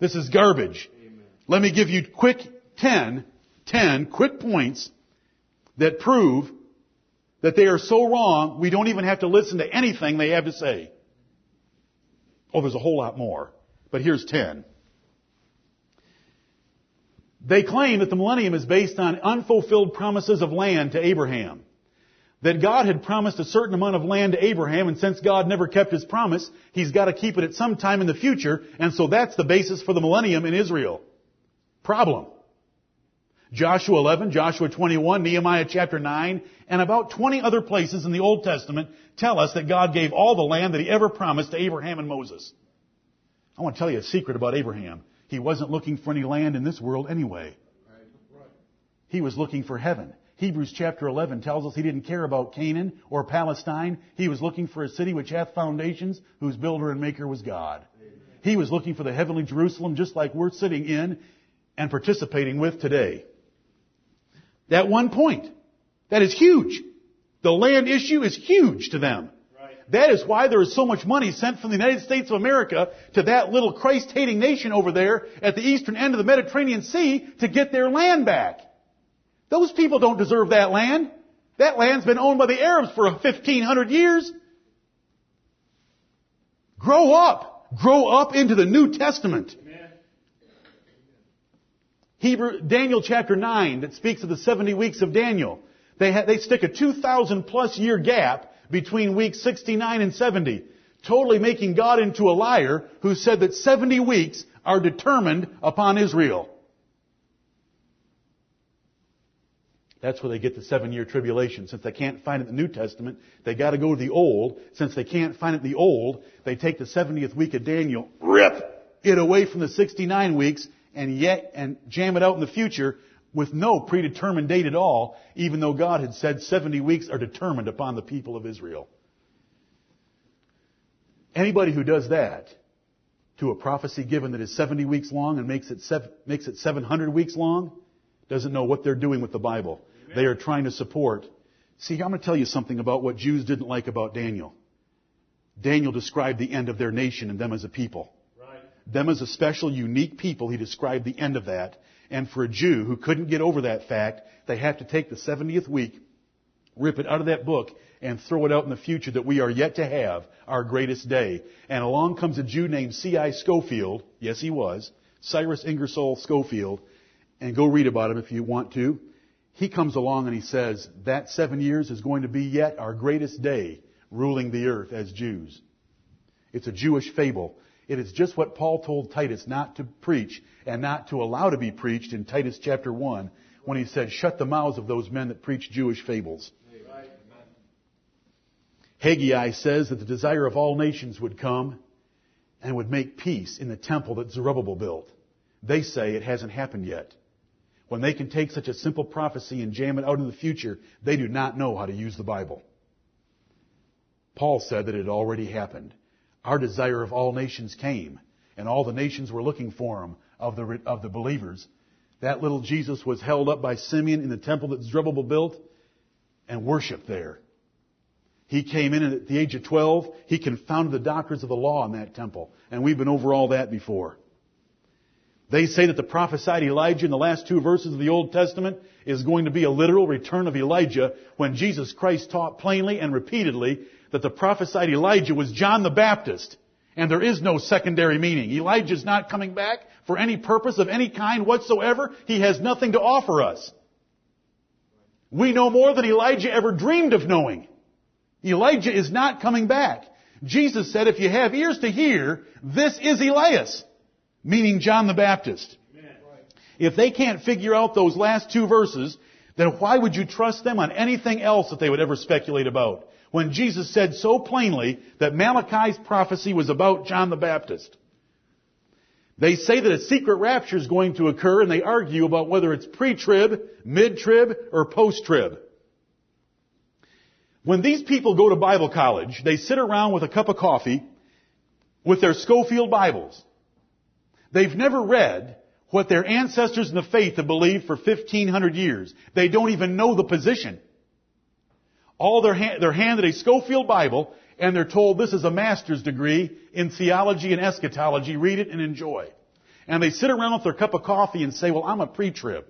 This is garbage. Let me give you quick 10, 10 quick points that prove that they are so wrong, we don't even have to listen to anything they have to say. Oh, there's a whole lot more. But here's 10. They claim that the millennium is based on unfulfilled promises of land to Abraham. That God had promised a certain amount of land to Abraham, and since God never kept his promise, he's got to keep it at some time in the future, and so that's the basis for the millennium in Israel. Problem. Joshua 11, Joshua 21, Nehemiah chapter 9, and about 20 other places in the Old Testament tell us that God gave all the land that He ever promised to Abraham and Moses. I want to tell you a secret about Abraham. He wasn't looking for any land in this world anyway. He was looking for heaven. Hebrews chapter 11 tells us he didn't care about Canaan or Palestine. He was looking for a city which hath foundations, whose builder and maker was God. He was looking for the heavenly Jerusalem just like we're sitting in and participating with today. That one point. That is huge. The land issue is huge to them. Right. That is why there is so much money sent from the United States of America to that little Christ-hating nation over there at the eastern end of the Mediterranean Sea to get their land back. Those people don't deserve that land. That land's been owned by the Arabs for 1500 years. Grow up. Grow up into the New Testament. Hebrew, Daniel chapter 9 that speaks of the 70 weeks of Daniel. They, ha, they stick a 2,000 plus year gap between weeks 69 and 70, totally making God into a liar who said that 70 weeks are determined upon Israel. That's where they get the seven year tribulation. Since they can't find it in the New Testament, they gotta go to the Old. Since they can't find it in the Old, they take the 70th week of Daniel, rip it away from the 69 weeks, and yet, and jam it out in the future with no predetermined date at all, even though God had said 70 weeks are determined upon the people of Israel. Anybody who does that to a prophecy given that is 70 weeks long and makes it, seven, makes it 700 weeks long doesn't know what they're doing with the Bible. Amen. They are trying to support. See, I'm going to tell you something about what Jews didn't like about Daniel. Daniel described the end of their nation and them as a people them as a special, unique people, he described the end of that. And for a Jew who couldn't get over that fact, they have to take the 70th week, rip it out of that book, and throw it out in the future that we are yet to have our greatest day. And along comes a Jew named C.I. Scofield. Yes, he was. Cyrus Ingersoll Scofield. And go read about him if you want to. He comes along and he says, that seven years is going to be yet our greatest day ruling the earth as Jews. It's a Jewish fable. It is just what Paul told Titus not to preach and not to allow to be preached in Titus chapter 1 when he said, shut the mouths of those men that preach Jewish fables. Haggai says that the desire of all nations would come and would make peace in the temple that Zerubbabel built. They say it hasn't happened yet. When they can take such a simple prophecy and jam it out in the future, they do not know how to use the Bible. Paul said that it already happened our desire of all nations came, and all the nations were looking for him of the, of the believers. That little Jesus was held up by Simeon in the temple that Zerubbabel built and worshiped there. He came in at the age of 12. He confounded the doctors of the law in that temple. And we've been over all that before. They say that the prophesied Elijah in the last two verses of the Old Testament is going to be a literal return of Elijah when Jesus Christ taught plainly and repeatedly that the prophesied Elijah was John the Baptist. And there is no secondary meaning. Elijah is not coming back for any purpose of any kind whatsoever. He has nothing to offer us. We know more than Elijah ever dreamed of knowing. Elijah is not coming back. Jesus said, if you have ears to hear, this is Elias, meaning John the Baptist. If they can't figure out those last two verses, then why would you trust them on anything else that they would ever speculate about? when Jesus said so plainly that Malachi's prophecy was about John the Baptist. They say that a secret rapture is going to occur and they argue about whether it's pre-trib, mid-trib, or post-trib. When these people go to Bible college, they sit around with a cup of coffee with their Scofield Bibles. They've never read what their ancestors in the faith have believed for 1500 years. They don't even know the position. All they're, ha- they're handed a Scofield Bible and they're told this is a master's degree in theology and eschatology. Read it and enjoy. And they sit around with their cup of coffee and say, well, I'm a pre-trib.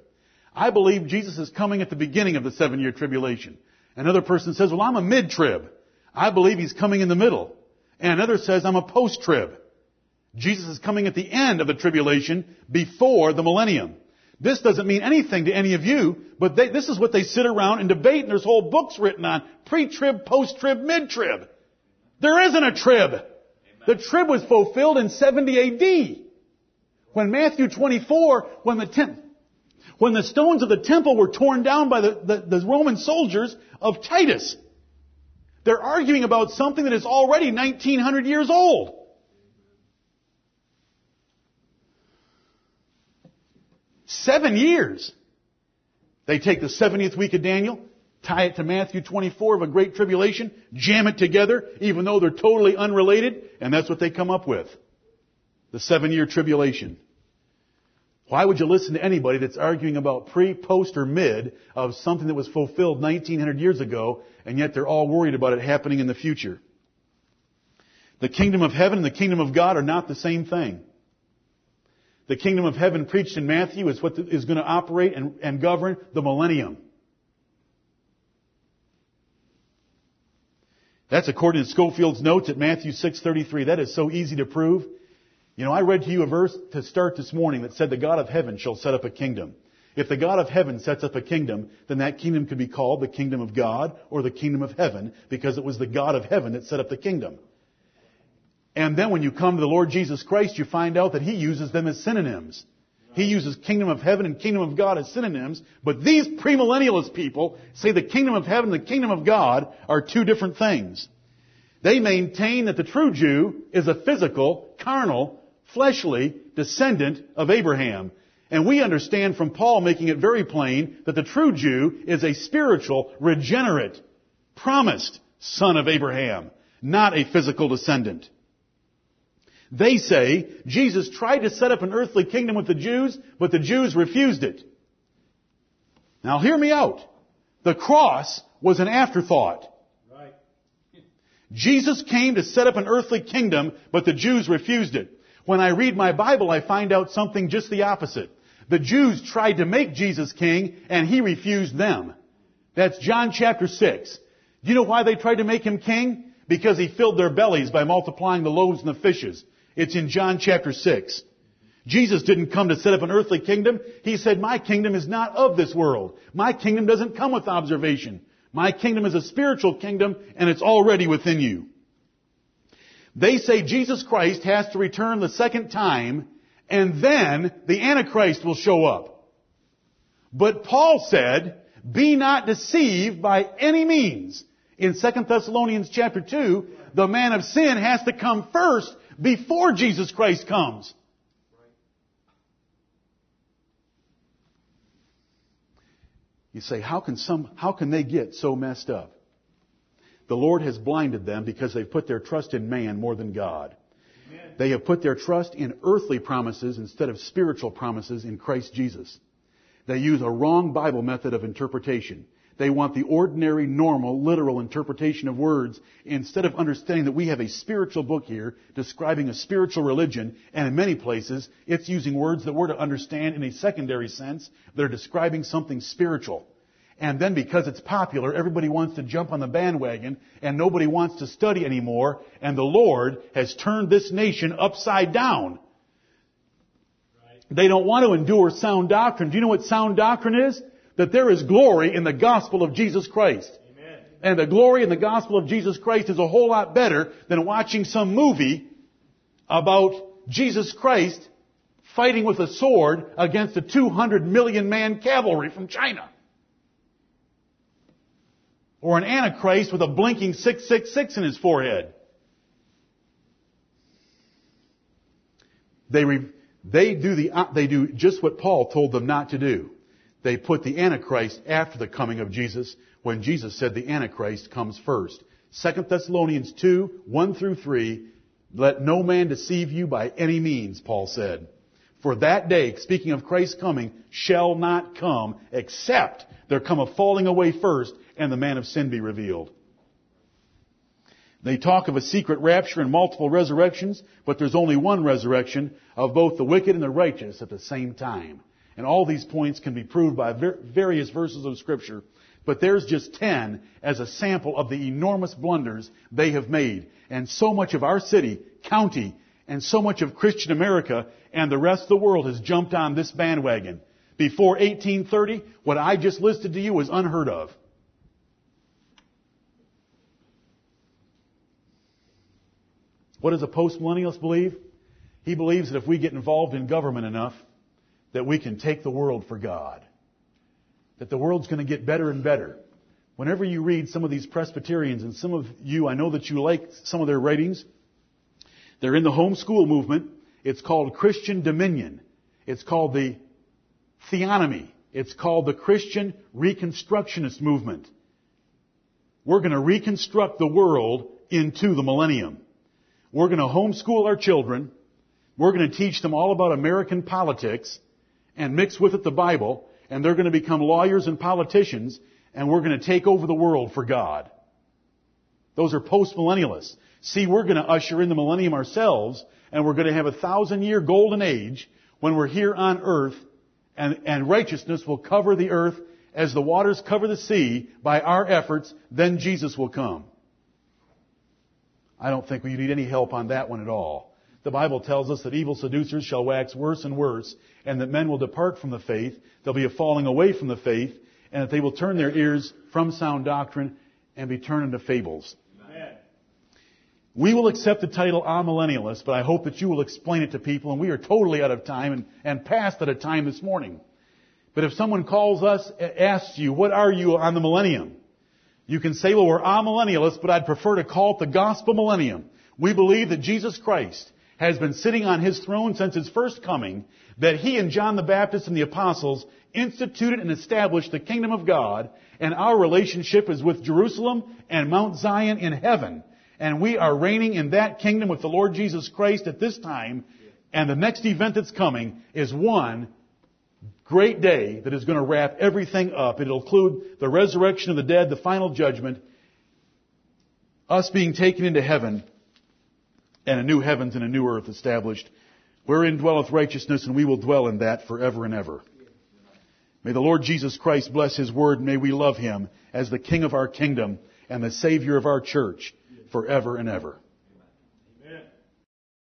I believe Jesus is coming at the beginning of the seven year tribulation. Another person says, well, I'm a mid-trib. I believe he's coming in the middle. And another says, I'm a post-trib. Jesus is coming at the end of the tribulation before the millennium. This doesn't mean anything to any of you, but they, this is what they sit around and debate, and there's whole books written on pre-trib, post-trib, mid-trib. There isn't a trib. Amen. The trib was fulfilled in 70 AD. When Matthew 24, when the temp, when the stones of the temple were torn down by the, the, the Roman soldiers of Titus. They're arguing about something that is already 1900 years old. Seven years. They take the 70th week of Daniel, tie it to Matthew 24 of a great tribulation, jam it together, even though they're totally unrelated, and that's what they come up with. The seven year tribulation. Why would you listen to anybody that's arguing about pre, post, or mid of something that was fulfilled 1900 years ago, and yet they're all worried about it happening in the future? The kingdom of heaven and the kingdom of God are not the same thing. The kingdom of heaven preached in Matthew is what is going to operate and, and govern the millennium. That's according to Scofield's notes at Matthew 6:33. That is so easy to prove. You know, I read to you a verse to start this morning that said the God of heaven shall set up a kingdom. If the God of heaven sets up a kingdom, then that kingdom could be called the kingdom of God or the kingdom of heaven because it was the God of heaven that set up the kingdom. And then when you come to the Lord Jesus Christ, you find out that He uses them as synonyms. He uses kingdom of heaven and kingdom of God as synonyms, but these premillennialist people say the kingdom of heaven and the kingdom of God are two different things. They maintain that the true Jew is a physical, carnal, fleshly descendant of Abraham. And we understand from Paul making it very plain that the true Jew is a spiritual, regenerate, promised son of Abraham, not a physical descendant. They say Jesus tried to set up an earthly kingdom with the Jews, but the Jews refused it. Now hear me out. The cross was an afterthought. Right. Jesus came to set up an earthly kingdom, but the Jews refused it. When I read my Bible, I find out something just the opposite. The Jews tried to make Jesus king, and he refused them. That's John chapter 6. Do you know why they tried to make him king? Because he filled their bellies by multiplying the loaves and the fishes. It's in John chapter 6. Jesus didn't come to set up an earthly kingdom. He said, my kingdom is not of this world. My kingdom doesn't come with observation. My kingdom is a spiritual kingdom and it's already within you. They say Jesus Christ has to return the second time and then the Antichrist will show up. But Paul said, be not deceived by any means. In 2 Thessalonians chapter 2, the man of sin has to come first before Jesus Christ comes. You say, how can some, how can they get so messed up? The Lord has blinded them because they've put their trust in man more than God. Amen. They have put their trust in earthly promises instead of spiritual promises in Christ Jesus. They use a wrong Bible method of interpretation. They want the ordinary, normal, literal interpretation of words instead of understanding that we have a spiritual book here describing a spiritual religion, and in many places, it's using words that we're to understand in a secondary sense. They're describing something spiritual. And then because it's popular, everybody wants to jump on the bandwagon, and nobody wants to study anymore, and the Lord has turned this nation upside down. They don't want to endure sound doctrine. Do you know what sound doctrine is? That there is glory in the gospel of Jesus Christ. Amen. And the glory in the gospel of Jesus Christ is a whole lot better than watching some movie about Jesus Christ fighting with a sword against a 200 million man cavalry from China. Or an Antichrist with a blinking 666 in his forehead. They, re, they do the, they do just what Paul told them not to do they put the Antichrist after the coming of Jesus when Jesus said the Antichrist comes first. 2 Thessalonians 2, 1 through 3, let no man deceive you by any means, Paul said. For that day, speaking of Christ's coming, shall not come except there come a falling away first and the man of sin be revealed. They talk of a secret rapture and multiple resurrections, but there's only one resurrection of both the wicked and the righteous at the same time. And all these points can be proved by various verses of scripture, but there's just 10 as a sample of the enormous blunders they have made. And so much of our city, county, and so much of Christian America and the rest of the world has jumped on this bandwagon. Before 1830, what I just listed to you was unheard of. What does a postmillennialist believe? He believes that if we get involved in government enough, that we can take the world for God. That the world's going to get better and better. Whenever you read some of these Presbyterians, and some of you, I know that you like some of their writings, they're in the homeschool movement. It's called Christian Dominion. It's called the Theonomy. It's called the Christian Reconstructionist movement. We're going to reconstruct the world into the millennium. We're going to homeschool our children. We're going to teach them all about American politics and mix with it the Bible. And they're going to become lawyers and politicians. And we're going to take over the world for God. Those are postmillennialists. See, we're going to usher in the millennium ourselves. And we're going to have a thousand year golden age when we're here on earth. And, and righteousness will cover the earth as the waters cover the sea by our efforts. Then Jesus will come. I don't think we need any help on that one at all. The Bible tells us that evil seducers shall wax worse and worse, and that men will depart from the faith. There'll be a falling away from the faith, and that they will turn their ears from sound doctrine and be turned into fables. Amen. We will accept the title amillennialist, but I hope that you will explain it to people, and we are totally out of time and, and past out of time this morning. But if someone calls us, asks you, what are you on the millennium? You can say, well, we're amillennialists, but I'd prefer to call it the gospel millennium. We believe that Jesus Christ has been sitting on his throne since his first coming, that he and John the Baptist and the apostles instituted and established the kingdom of God, and our relationship is with Jerusalem and Mount Zion in heaven. And we are reigning in that kingdom with the Lord Jesus Christ at this time, and the next event that's coming is one great day that is going to wrap everything up. It'll include the resurrection of the dead, the final judgment, us being taken into heaven, and a new heavens and a new earth established, wherein dwelleth righteousness, and we will dwell in that forever and ever. May the Lord Jesus Christ bless His word. May we love Him as the King of our kingdom and the Savior of our church forever and ever.